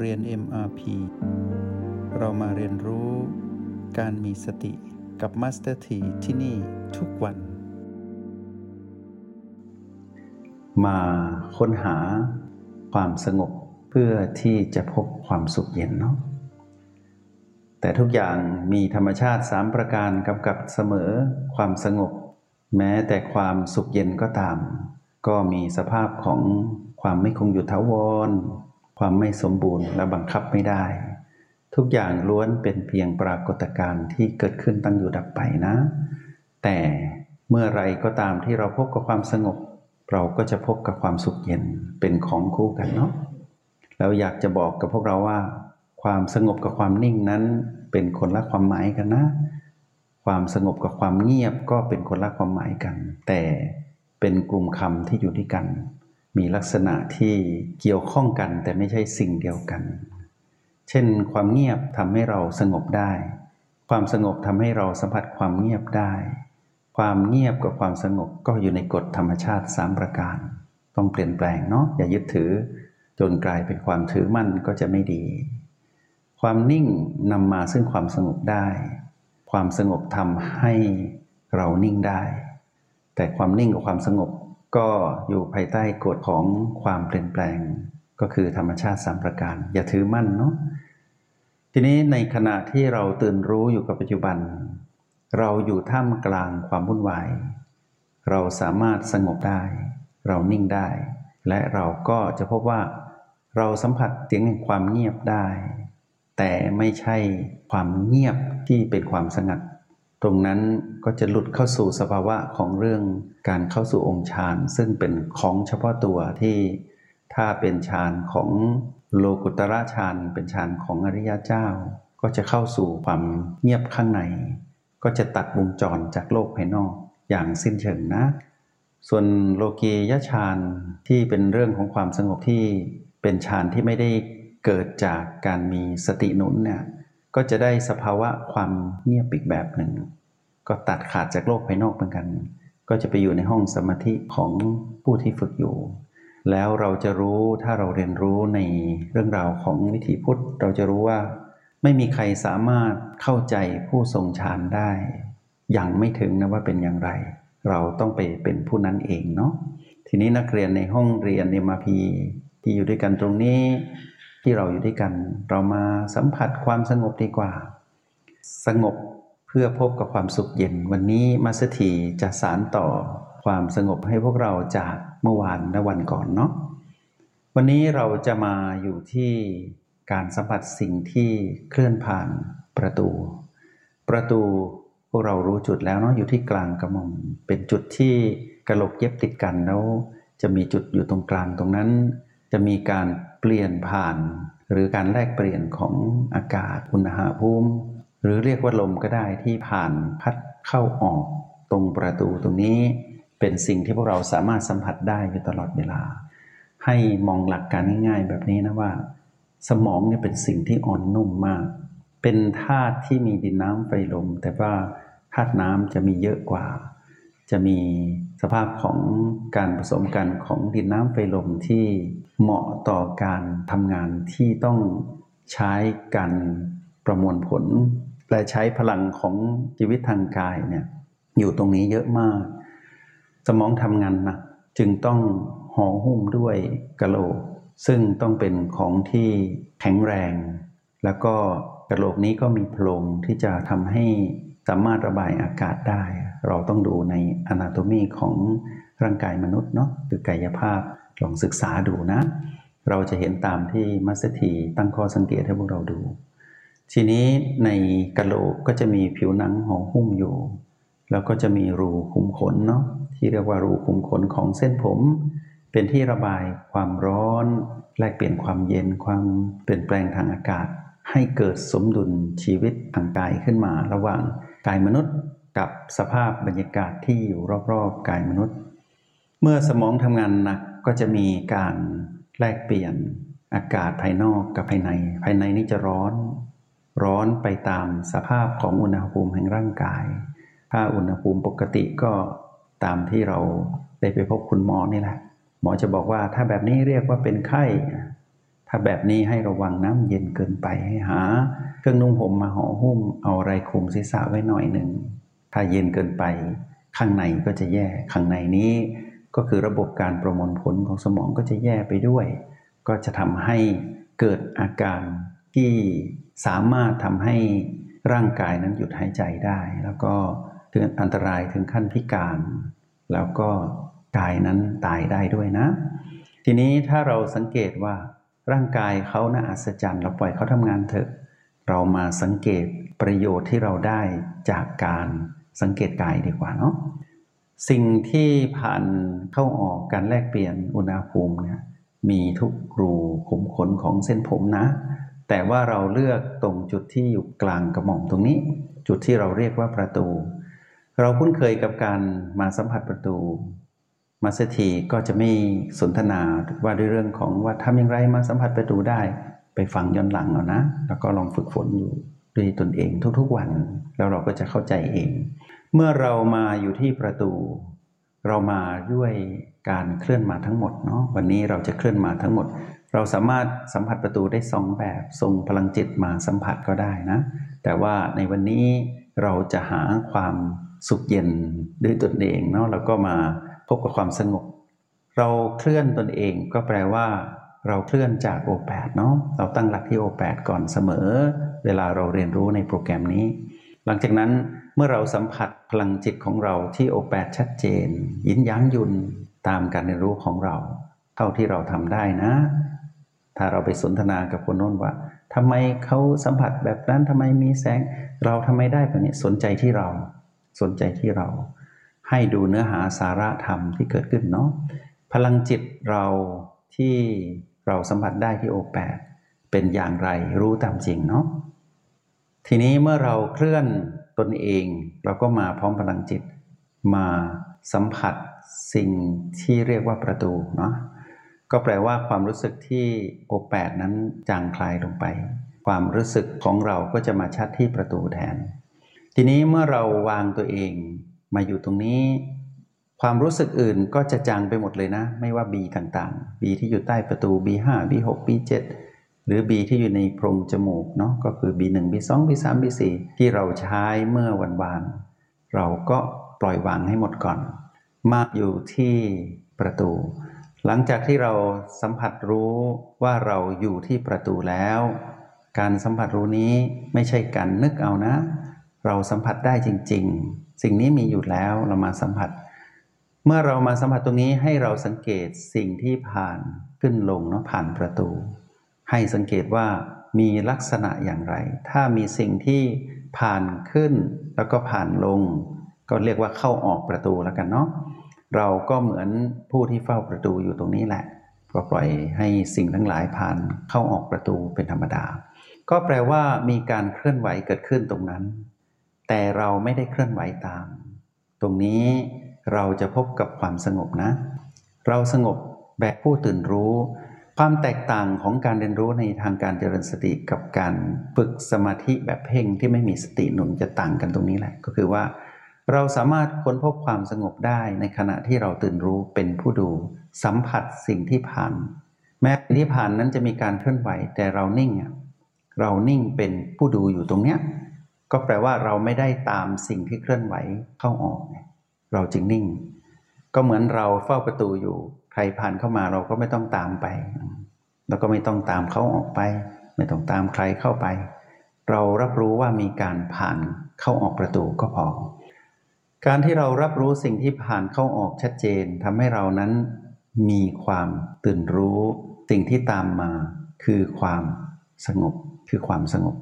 เรียน MRP เรามาเรียนรู้การมีสติกับ Master T ที่ที่นี่ทุกวัน มาค้นหาความสงบเพื่อที่จะพบความสุขเย็นเนาะแต่ทุกอย่างมีธรรมชาติสามประการกำกับเสมอความสงบ แม้แต่ความสุขเย็นก็ตาม ก็มีสภาพของความไม่คงอยู่ถาวร ความไม่สมบูรณ์และบังคับไม่ได้ ทุกอย่างล้วนเป็นเพียงปรากฏการณ์ที่เกิดขึ้นตั้งอยู่ดับไปนะ แต่เมื่อไรก็ตามที่เราพบกับความสงบ เราก็จะพบกับความสุขเย็นเป็นของคู่กันเนาะแล้วอยากจะบอกกับพวกเราว่า ความสงบกับความนิ่งนั้น เป็นคนละความหมายกันนะ ความสงบกับความเงียบก็เป็นคนละความหมายกัน แต่เป็นกลุ่มคำที่อยู่ด้วยกัน มีลักษณะที่เกี่ยวข้องกันแต่ไม่ใช่สิ่งเดียวกัน เช่น ความเงียบทำให้เราสงบได้ ความสงบทำให้เราสัมผัสความเงียบได้ ความเงียบกับความสงบก็อยู่ในกฎธรรมชาติสามประการ ต้องเปลี่ยนแปลงเนาะอย่ายึดถือ จนกลายเป็นความถือมั่นก็จะไม่ดี ความนิ่งนำมาซึ่งความสงบได้ ความสงบทำให้เรานิ่งได้ แต่ความนิ่งกับความสงบ ก็อยู่ภายใต้กฎของความเปลี่ยนแปลงก็คือธรรมชาติสามประการ อย่าถือมั่นเนาะทีนี้ในขณะที่เราตื่นรู้อยู่กับปัจจุบัน เราอยู่ท่ามกลางความวุ่นวาย เราสามารถสงบได้ เรานิ่งได้ และเราก็จะพบว่า เราสัมผัสเสียงแห่งความเงียบได้ แต่ไม่ใช่ความเงียบที่เป็นความสงัด ตรงนั้นก็จะหลุดเข้าสู่สภาวะของเรื่องการเข้าสู่องค์ฌานซึ่งเป็นของเฉพาะตัวที่ถ้าเป็นฌานของโลกุตระฌานเป็นฌานของอริยเจ้า ก็จะเข้าสู่ความเงียบข้างใน ก็จะตัดวงจรจากโลกภายนอกอย่างสิ้นเชิงนะ ส่วนโลกียฌานที่เป็นเรื่องของความสงบที่เป็นฌานที่ไม่ได้เกิดจากการมีสติหนุนเนี่ย ก็จะได้สภาวะความเงียบอีกแบบหนึ่ง ก็ตัดขาดจากโลกภายนอกเหมือนกัน ก็จะไปอยู่ในห้องสมาธิของผู้ที่ฝึกอยู่ แล้วเราจะรู้ถ้าเราเรียนรู้ในเรื่องราวของวิถีพุทธ เราจะรู้ว่าไม่มีใครสามารถเข้าใจผู้ทรงฌานได้ อย่างไม่ถึงนะว่าเป็นอย่างไร เราต้องไปเป็นผู้นั้นเองเนาะทีนี้นักเรียนในห้องเรียนเอ็มพีที่อยู่ด้วยกันตรงนี้ ที่เราอยู่ด้วยกัน เรามาสัมผัสความสงบดีกว่า สงบเพื่อพบกับความสุขเย็น วันนี้มาสถีจะสารต่อความสงบให้พวกเราจากเมื่อวานและวันก่อนเนาะวันนี้เราจะมาอยู่ที่การสัมผัสสิ่งที่เคลื่อนผ่านประตู ประตูพวกเรารู้จุดแล้วเนาะอยู่ที่กลางกระหม่อม เป็นจุดที่กระโหลกเย็บติดกันแล้ว จะมีจุดอยู่ตรงกลางตรงนั้น จะมีการ เปลี่ยนผ่าน หรือการแลกเปลี่ยนของอากาศอุณหภูมิ หรือเรียกว่าลมก็ได้ที่ผ่านพัดเข้าออก ตรงประตูตรงนี้ เป็นสิ่งที่พวกเราสามารถสัมผัสได้อยู่ตลอดเวลา ให้มองหลักการง่ายๆ แบบนี้นะว่า สมองเนี่ยเป็นสิ่งที่อ่อนนุ่มมาก เป็นธาตุที่มีดินน้ำไฟลม แต่ว่าธาตุน้ำจะมีเยอะกว่า จะมีสภาพของการผสมกันของดินน้ำไฟลมที่ เหมาะต่อการทำงานที่ต้องใช้การประมวลผล และใช้พลังของชีวิตทางกายเนี่ยอยู่ตรงนี้เยอะมาก สมองทำงานหนักจึงต้องห่อหุ้มด้วยกะโหลก ซึ่งต้องเป็นของที่แข็งแรง แล้วก็กะโหลกนี้ก็มีโพรงที่จะทำให้สามารถระบายอากาศได้ เราต้องดูในอนาโตมีของร่างกายมนุษย์เนาะคือกายภาพ ลองศึกษาดูนะ เราจะเห็นตามที่มัสถีตั้งข้อสังเกตให้พวกเราดู ทีนี้ในกะโหลกก็จะมีผิวหนังห่อหุ้มอยู่ แล้วก็จะมีรูขุมขนเนาะที่เรียกว่ารูขุมขนของเส้นผม เป็นที่ระบายความร้อน แลกเปลี่ยนความเย็นความเปลี่ยนแปลงทางอากาศ ให้เกิดสมดุลชีวิตทางกายขึ้นมา ระหว่างกายมนุษย์กับสภาพบรรยากาศที่อยู่รอบๆกายมนุษย์ เมื่อสมองทำงานหนัก ก็จะมีการแลกเปลี่ยนอากาศภายนอกกับภายใน ภายในนี้จะร้อน ร้อนไปตามสภาพของอุณหภูมิแห่งร่างกาย ถ้าอุณหภูมิปกติก็ตามที่เราได้ไปพบคุณหมอนี่แหละ หมอจะบอกว่าถ้าแบบนี้เรียกว่าเป็นไข้ ถ้าแบบนี้ให้ระวังน้ำเย็นเกินไปให้หา เครื่องนุ่งห่มมาห่อหุ้มเอาอะไรคลุมศีรษะไว้หน่อยหนึ่ง ถ้าเย็นเกินไป ข้างในก็จะแย่ ข้างในนี้ ก็คือระบบการประมวลผลของสมองก็จะแย่ไปด้วย ก็จะทำให้เกิดอาการที่สามารถทำให้ร่างกายนั้นหยุดหายใจได้ แล้วก็ถึงอันตรายถึงขั้นพิการ แล้วก็กายนั้นตายได้ด้วยนะ ทีนี้ถ้าเราสังเกตว่าร่างกายเขานะ่าอัศจรรย์เราปล่อยเขาทำงานเถอะ เรามาสังเกตประโยชน์ที่เราได้จากการสังเกตกายดีกว่าเนาะ สิ่งที่ผ่านเข้าออกการแลกเปลี่ยนอุณหภูมิเนี่ยมีทุกรูขุมขนของเส้นผมนะ แต่ว่าเราเลือกตรงจุดที่อยู่กลางกระหม่อมตรงนี้ จุดที่เราเรียกว่าประตู เราคุ้นเคยกับการมาสัมผัสประตู มาสถีก็จะไม่สนทนาว่าด้วยเรื่องของว่าทำอย่างไรมาสัมผัสประตูได้ ไปฟังย้อนหลังเอานะ แล้วก็ลองฝึกฝนอยู่ด้วยตนเองทุกๆวัน แล้วเราก็จะเข้าใจเอง เมื่อเรามาอยู่ที่ประตู เรามาด้วยการเคลื่อนมาทั้งหมดเนาะวันนี้เราจะเคลื่อนมาทั้งหมด เราสามารถสัมผัสประตูได้สองแบบส่งพลังจิตมาสัมผัสก็ได้นะ แต่ว่าในวันนี้เราจะหาความสุขเย็นด้วยตนเองเนาะแล้วก็มาพบกับความสงบ เราเคลื่อนตนเองก็แปลว่า เราเคลื่อนจากโอแปดเนาะเราตั้งหลักที่โอแปดก่อนเสมอ เวลาเราเรียนรู้ในโปรแกรมนี้ หลังจากนั้น เมื่อเราสัมผัสพลังจิตของเราที่โอแปดชัดเจน ยินยั้งยุนตามการเรียนรู้ของเรา เท่าที่เราทำได้นะ ถ้าเราไปสนทนากับคนโน้นว่าทำไมเขาสัมผัสแบบนั้นทำไมมีแสง เราทำไมได้แบบนี้สนใจที่เรา สนใจที่เรา ให้ดูเนื้อหาสาระธรรมที่เกิดขึ้นเนาะพลังจิตเราที่เราสัมผัสได้ที่โอแปดเป็นอย่างไรรู้ตามจริงเนาะทีนี้เมื่อเราเคลื่อน ตนเอง เราก็มาพร้อมพลังจิต มาสัมผัสสิ่งที่เรียกว่าประตูเนาะก็แปลว่าความรู้สึกที่โอแปดนั้นจางคลายลงไป ความรู้สึกของเราก็จะมาชัดที่ประตูแทน ทีนี้เมื่อเราวางตัวเองมาอยู่ตรงนี้ ความรู้สึกอื่นก็จะจางไปหมดเลยนะ ไม่ว่า B ต่างๆ B ที่อยู่ใต้ประตู B5 B6 B7 ห หรือ B ที่อยู่ในโพรงจมูกเนาะก็คือ B1 B2 B3 B4 ที่เราใช้เมื่อวันวานเราก็ปล่อยวางให้หมดก่อน มาอยู่ที่ประตู หลังจากที่เราสัมผัสรู้ว่าเราอยู่ที่ประตูแล้ว การสัมผัสรู้นี้ไม่ใช่การนึกเอานะ เราสัมผัสได้จริง ๆ สิ่งนี้มีอยู่แล้วเรามาสัมผัส เมื่อเรามาสัมผัสตรงนี้ให้เราสังเกตสิ่งที่ผ่านขึ้นลงเนาะผ่านประตู ให้สังเกตว่ามีลักษณะอย่างไร ถ้ามีสิ่งที่ผ่านขึ้นแล้วก็ผ่านลง ก็เรียกว่าเข้าออกประตูแล้วกันเนาะเราก็เหมือนผู้ที่เฝ้าประตูอยู่ตรงนี้แหละก็ปล่อยให้สิ่งทั้งหลายผ่านเข้าออกประตูเป็นธรรมดา ก็แปลว่ามีการเคลื่อนไหวเกิดขึ้นตรงนั้น แต่เราไม่ได้เคลื่อนไหวตาม ตรงนี้เราจะพบกับความสงบนะ เราสงบแบบผู้ตื่นรู้ ความแตกต่างของการเรียนรู้ในทางการเจริญสติกับการฝึกสมาธิแบบเพ่งที่ไม่มีสติหนุนจะต่างกันตรงนี้แหละ ก็คือว่า เราสามารถค้นพบความสงบได้ในขณะที่เราตื่นรู้เป็นผู้ดู สัมผัสสิ่งที่ผ่าน แม้ที่ผ่านนั้นจะมีการเคลื่อนไหวแต่เรานิ่งเรานิ่งเป็นผู้ดูอยู่ตรงเนี้ยก็แปลว่าเราไม่ได้ตามสิ่งที่เคลื่อนไหวเข้าออก เราจึงนิ่ง ก็เหมือนเราเฝ้าประตูอยู่ รผ่านเข้ามาเราก็ไม่ต้องตามไป แล้วก็ไม่ต้องตามเขาออกไป ไม่ต้องตามใครเข้าไป เรารับรู้ว่ามีการผ่านเข้าออกประตูก็พอ การที่เรารับรู้สิ่งที่ผ่านเข้าออกชัดเจนทำให้เรานั้นมีความตื่นรู้สิ่งที่ตามมาคือความสงบคือความสงบ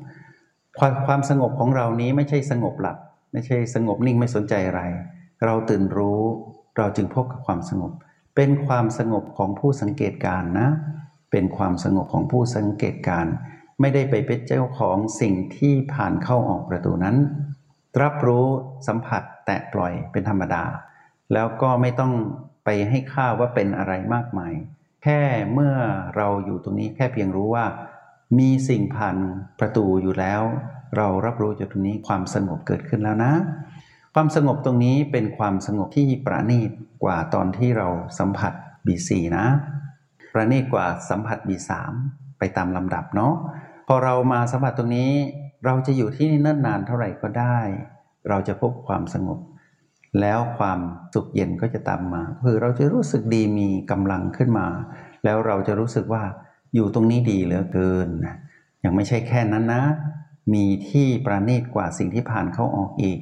ความความสงบของเรานี้ไม่ใช่สงบหลับ ไม่ใช่สงบนิ่งไม่สนใจอะไร เราตื่นรู้เราจึงพบกับความสงบ เป็นความสงบของผู้สังเกตการนะ เป็นความสงบของผู้สังเกตการ ไม่ได้ไปเป็นเจ้าของสิ่งที่ผ่านเข้าออกประตูนั้น รับรู้สัมผัสแตะปล่อยเป็นธรรมดา แล้วก็ไม่ต้องไปให้ค่าว่าเป็นอะไรมากมาย แค่เมื่อเราอยู่ตรงนี้แค่เพียงรู้ว่า มีสิ่งผ่านประตูอยู่แล้ว เรารับรู้จากตรงนี้ความสงบเกิดขึ้นแล้วนะ ความสงบตรงนี้เป็นความสงบที่ประณีตกว่าตอนที่เราสัมผัส B4 นะ ประณีตกว่าสัมผัส B3 ไปตามลำดับเนาะพอเรามาสัมผัสตรงนี้ เราจะอยู่ที่นี่เนิ่นนานเท่าไหร่ก็ได้ เราจะพบความสงบ แล้วความสุขเย็นก็จะตามมาคือเราจะรู้สึกดีมีกำลังขึ้นมา แล้วเราจะรู้สึกว่าอยู่ตรงนี้ดีเหลือเกินนะยังไม่ใช่แค่นั้นนะ มีที่ประณีตกว่าสิ่งที่ผ่านเข้าออกอีก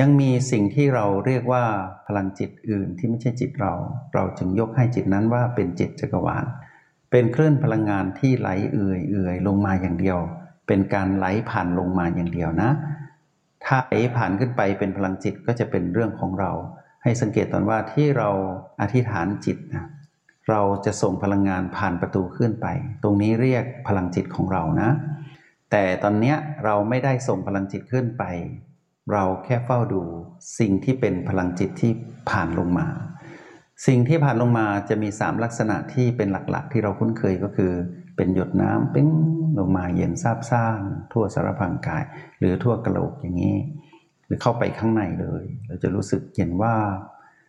ยังมีสิ่งที่เราเรียกว่าพลังจิตอื่นที่ไม่ใช่จิตเรา เราจึงยกให้จิตนั้นว่าเป็นจิตจักรวาล เป็นคลื่นพลังงานที่ไหลเอื่อยเอื่อยลงมาอย่างเดียว เป็นการไหลผ่านลงมาอย่างเดียวนะ ถ้าไหลผ่านขึ้นไปเป็นพลังจิตก็จะเป็นเรื่องของเรา ให้สังเกตตอนว่าที่เราอธิษฐานจิตนะเราจะส่งพลังงานผ่านประตูขึ้นไป ตรงนี้เรียกพลังจิตของเรานะ แต่ตอนนี้เราไม่ได้ส่งพลังจิตขึ้นไป เราแค่เฝ้าดูสิ่งที่เป็นพลังจิตที่ผ่านลงมา สิ่งที่ผ่านลงมาจะมี 3 ลักษณะที่เป็นหลักๆ ที่เราคุ้นเคยก็คือ เป็นหยดน้ำปิ้งลงมาเย็นซาบซ่านทั่วสารพังกาย หรือทั่วกระโหลกอย่างนี้ หรือเข้าไปข้างในเลย เราจะรู้สึกเย็นว่า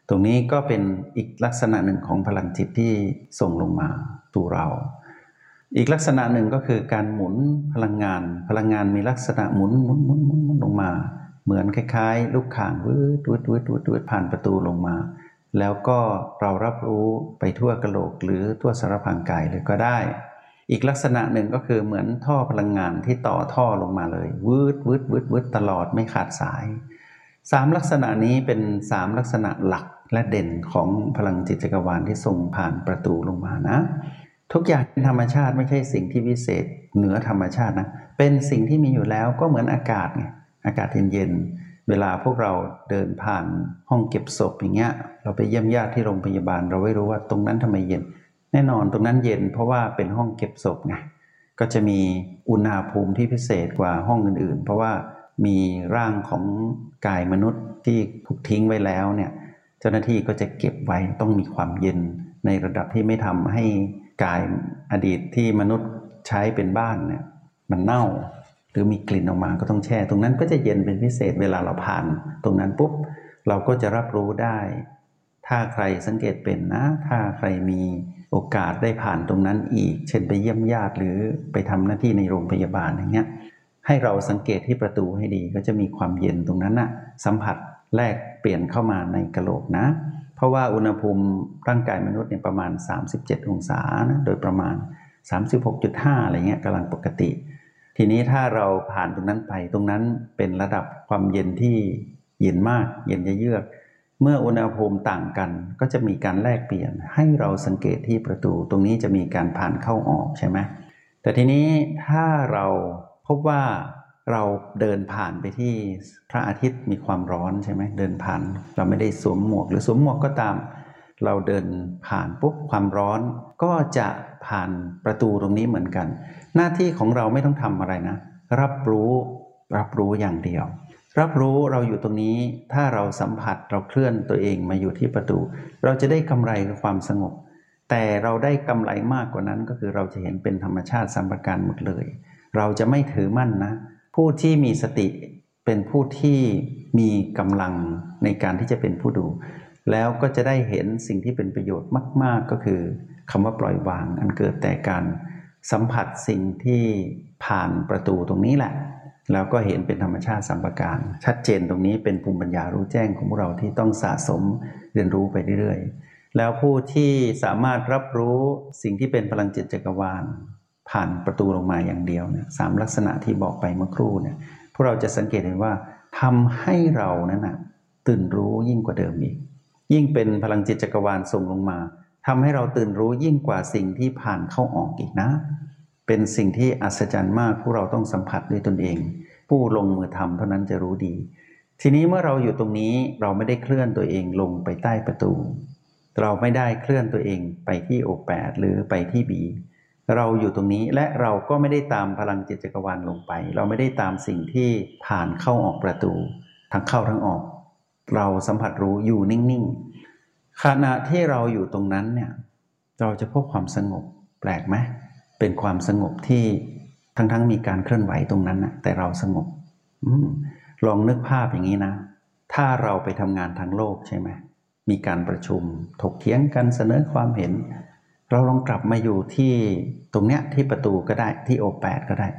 ตรงนี้ก็เป็นอีกลักษณะหนึ่งของพลังจิตที่ส่งลงมาตัวเราอีกลักษณะหนึ่งก็คือการหมุนพลังงาน พลังงานมีลักษณะหมุนหมุนหมุนหมุนลงมา เหมือนคล้ายๆ ลูกข่างวืดวืดวืดวืดวืดผ่านประตูลงมา แล้วก็เรารับรู้ไปทั่วกระโหลกหรือทั่วสารพางกายเลยก็ได้ อีกลักษณะหนึ่งก็คือเหมือนท่อพลังงานที่ต่อท่อลงมาเลยวืดวืดวืดวืดตลอดไม่ขาดสายสามลักษณะนี้เป็นสามลักษณะหลักและเด่นของพลังจิตจักรวาลที่ส่งผ่านประตูลงมานะ ทุกอย่างเป็นธรรมชาติไม่ใช่สิ่งที่วิเศษเหนือธรรมชาตินะ เป็นสิ่งที่มีอยู่แล้วก็เหมือนอากาศไง อากาศเย็นๆเวลาพวกเราเดินผ่านห้องเก็บศพอย่างเงี้ย เราไปเยี่ยมญาติที่โรงพยาบาล เราไม่รู้ว่าตรงนั้นทำไมเย็น แน่นอนตรงนั้นเย็นเพราะว่าเป็นห้องเก็บศพไงก็จะมีอุณหภูมิที่พิเศษกว่าห้องอื่นๆ เพราะว่ามีร่างของกายมนุษย์ที่ถูกทิ้งไว้แล้วเนี่ยเจ้าหน้าที่ก็จะเก็บไว้ต้องมีความเย็นในระดับที่ไม่ทำให้กายอดีตที่มนุษย์ใช้เป็นบ้านเนี่ยมันเน่า หรือมีกลิ่นออกมาก็ต้องแช่ ตรงนั้นก็จะเย็นเป็นพิเศษเวลาเราผ่าน ตรงนั้นปุ๊บเราก็จะรับรู้ได้ ถ้าใครสังเกตเป็นนะ ถ้าใครมีโอกาสได้ผ่านตรงนั้นอีก เช่นไปเยี่ยมญาติหรือไปทำหน้าที่ในโรงพยาบาลอย่างเงี้ยให้เราสังเกตที่ประตูให้ดีก็จะมีความเย็นตรงนั้นนะสัมผัสแรกเปลี่ยนเข้ามาในกระโหลกนะ เพราะว่าอุณหภูมิร่างกายมนุษย์เนี่ยประมาณ 37 องศานะโดยประมาณ 36.5 อะไรเงี้ยกำลังปกติ ทีนี้ถ้าเราผ่านตรงนั้นไป ตรงนั้นเป็นระดับความเย็นที่เย็นมาก เย็นเยือก เมื่ออุณหภูมิต่างกัน ก็จะมีการแลกเปลี่ยน ให้เราสังเกตที่ประตู ตรงนี้จะมีการผ่านเข้าออกใช่ไหมแต่ทีนี้ถ้าเราพบว่าเราเดินผ่านไปที่พระอาทิตย์มีความร้อนใช่ไหมเดินผ่าน เราไม่ได้สวมหมวกหรือสวมหมวกก็ตาม เราเดินผ่านปุ๊บความร้อนก็จะ ผ่านประตูตรงนี้เหมือนกัน หน้าที่ของเราไม่ต้องทำอะไรนะ รับรู้รับรู้อย่างเดียว รับรู้เราอยู่ตรงนี้ถ้าเราสัมผัสเราเคลื่อนตัวเองมาอยู่ที่ประตู เราจะได้กำไรกับความสงบ แต่เราได้กำไรมากกว่านั้นก็คือเราจะเห็นเป็นธรรมชาติสัมปการหมดเลย เราจะไม่ถือมั่นนะ ผู้ที่มีสติเป็นผู้ที่มีกำลังในการที่จะเป็นผู้ดู แล้วก็จะได้เห็นสิ่งที่เป็นประโยชน์มาก ๆก็คือ คำว่าปล่อยวาง อันเกิดแต่การสัมผัสสิ่งที่ผ่านประตูตรงนี้แหละ แล้วก็เห็นเป็นธรรมชาติสัมปการ ชัดเจนตรงนี้เป็นภูมิปัญญารู้แจ้งของพวกเราที่ต้องสะสมเรียนรู้ไปเรื่อยๆ แล้วผู้ที่สามารถรับรู้สิ่งที่เป็นพลังจิตจักรวาล ผ่านประตูลงมาอย่างเดียวเนี่ยสามลักษณะที่บอกไปเมื่อครู่เนี่ยพวกเราจะสังเกตเห็นว่าทำให้เรานั้นนะตื่นรู้ยิ่งกว่าเดิมอีก ยิ่งเป็นพลังจิตจักรวาลส่งลงมา ทำให้เราตื่นรู้ยิ่งกว่าสิ่งที่ผ่านเข้าออกอีกนะ เป็นสิ่งที่อัศจรรย์มากพวกเราต้องสัมผัสด้วยตนเอง ผู้ลงมือทำเท่านั้นจะรู้ดี ทีนี้เมื่อเราอยู่ตรงนี้เราไม่ได้เคลื่อนตัวเองลงไปใต้ประตู เราไม่ได้เคลื่อนตัวเองไปที่โอแปดหรือไปที่บีเราอยู่ตรงนี้และเราก็ไม่ได้ตามพลังจิตจักรวาลลงไป เราไม่ได้ตามสิ่งที่ผ่านเข้าออกประตู ทั้งเข้าทั้งออก เราสัมผัสรู้อยู่นิ่งๆ ขณะที่เราอยู่ตรงนั้นเนี่ยเราจะพบความสงบแปลกไหมเป็นความสงบที่ทั้งๆมีการเคลื่อนไหวตรงนั้นนะแต่เราสงบอลองนึกภาพอย่างนี้นะ ถ้าเราไปทำงานทางโลกใช่ไหมมีการประชุมถกเถียงกันเสนอความเห็น เราลองกลับมาอยู่ที่ตรงเนี้ยที่ประตูก็ได้ที่โอแปดก็ได้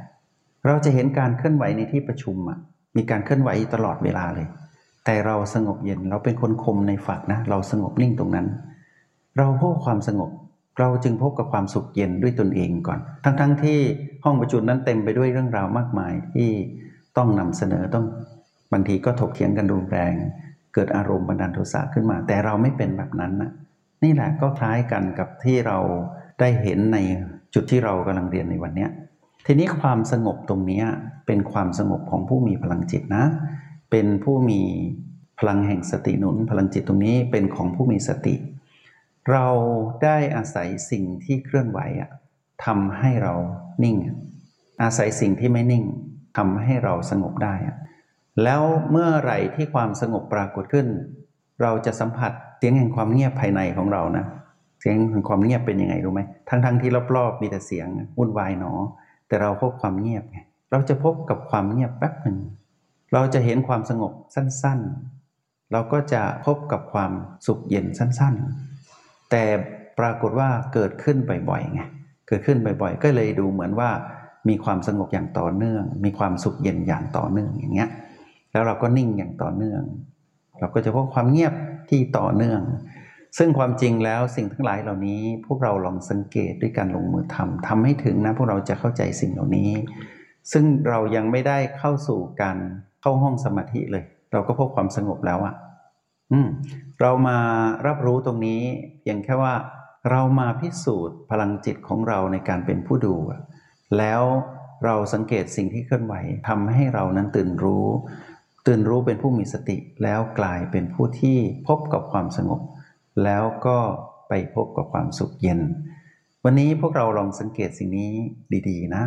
เราจะเห็นการเคลื่อนไหวในที่ประชุมอะมีการเคลื่อนไหวตลอดเวลาเลย แต่เราสงบเย็นเราเป็นคนคมในฝักนะ เราสงบนิ่งตรงนั้น เราพบความสงบ เราจึงพบกับความสุขเย็นด้วยตนเองก่อน ทั้งๆทที่ห้องประชุมนั้นเต็มไปด้วยเรื่องราวมากมายที่ต้องนำเสนอต้องบางทีก็ถกเถียงกันรุนแรง เกิดอารมณ์บันดาลโทสะขึ้นมา แต่เราไม่เป็นแบบนั้นนะนี่แหละก็คล้ายกันกับที่เราได้เห็นในจุดที่เรากำลังเรียนในวันนี้ทีนี้ความสงบตรงนี้เป็นความสงบของผู้มีพลังจิตนะ เป็นผู้มีพลังแห่งสติหนุน พลังจิตตรงนี้เป็นของผู้มีสติ เราได้อาศัยสิ่งที่เคลื่อนไหวทำให้เรานิ่ง อาศัยสิ่งที่ไม่นิ่งทำให้เราสงบได้ แล้วเมื่อไหร่ที่ความสงบปรากฏขึ้น เราจะสัมผัสเสียงแห่งความเงียบภายในของเรานะ เสียงแห่งความเงียบเป็นยังไงรู้ไหมทั้งๆทที่รอบๆมีแต่เสียงวุ่นวายหนอ แต่เราพบความเงียบไงเราจะพบกับความเงียบแป๊บหนึ่ง เราจะเห็นความสงบสั้นๆ เราก็จะพบกับความสุขเย็นสั้นๆ แต่ปรากฏว่าเกิดขึ้นบ่อยๆไงเกิดขึ้นบ่อยๆ ก็เลยดูเหมือนว่ามีความสงบอย่างต่อเนื่อง มีความสุขเย็นอย่างต่อเนื่องอย่างเงี้ยแล้วเราก็นิ่งอย่างต่อเนื่อง เราก็จะพบความเงียบที่ต่อเนื่อง ซึ่งความจริงแล้วสิ่งทั้งหลายเหล่านี้ พวกเราลองสังเกตด้วยการลงมือทำทำให้ถึงนะพวกเราจะเข้าใจสิ่งเหล่านี้ ซึ่งเรายังไม่ได้เข้าสู่การ เข้าห้องสมาธิเลย เราก็พบความสงบแล้วอะ่ะอืมเรามารับรู้ตรงนี้เพียงแค่ว่าเรามาพิสูจน์พลังจิตของเราในการเป็นผู้ดู แล้วเราสังเกตสิ่งที่เคลื่อนไหวทำให้เรานั้นตื่นรู้ ตื่นรู้เป็นผู้มีสติ แล้วกลายเป็นผู้ที่พบกับความสงบ แล้วก็ไปพบกับความสุขเย็น วันนี้พวกเราลองสังเกตสิ่งนี้ดี ๆ นะ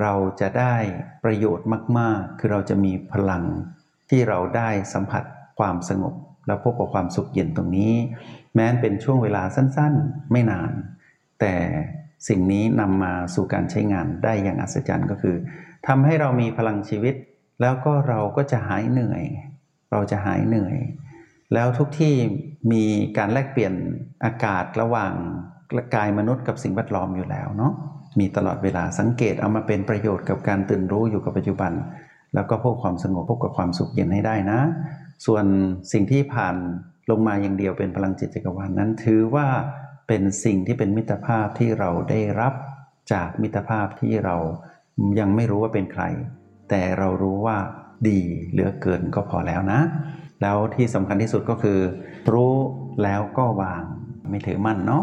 เราจะได้ประโยชน์มาก ๆ คือเราจะมีพลังที่เราได้สัมผัสความสงบ แล้วพบกับความสุขเย็นตรงนี้ แม้นเป็นช่วงเวลาสั้นๆ ไม่นาน แต่สิ่งนี้นำมาสู่การใช้งานได้อย่างอัศจรรย์ก็คือทำให้เรามีพลังชีวิต แล้วก็เราก็จะหายเหนื่อย เราจะหายเหนื่อย แล้วทุกที่มีการแลกเปลี่ยนอากาศระหว่างกายมนุษย์กับสิ่งแวดล้อมอยู่แล้วเนาะ มีตลอดเวลาสังเกตเอามาเป็นประโยชน์กับการตื่นรู้อยู่กับปัจจุบัน แล้วก็พบความสงบพบกับความสุขเย็นให้ได้นะ ส่วนสิ่งที่ผ่านลงมาอย่างเดียวเป็นพลังจิตจักรวาลนนั้น ถือว่าเป็นสิ่งที่เป็นมิตรภาพที่เราได้รับจากมิตรภาพที่เรายังไม่รู้ว่าเป็นใคร แต่เรารู้ว่าดีเหลือเกินก็พอแล้วนะ แล้วที่สำคัญที่สุดก็คือ รู้แล้วก็วางไม่ถือมั่นเนาะ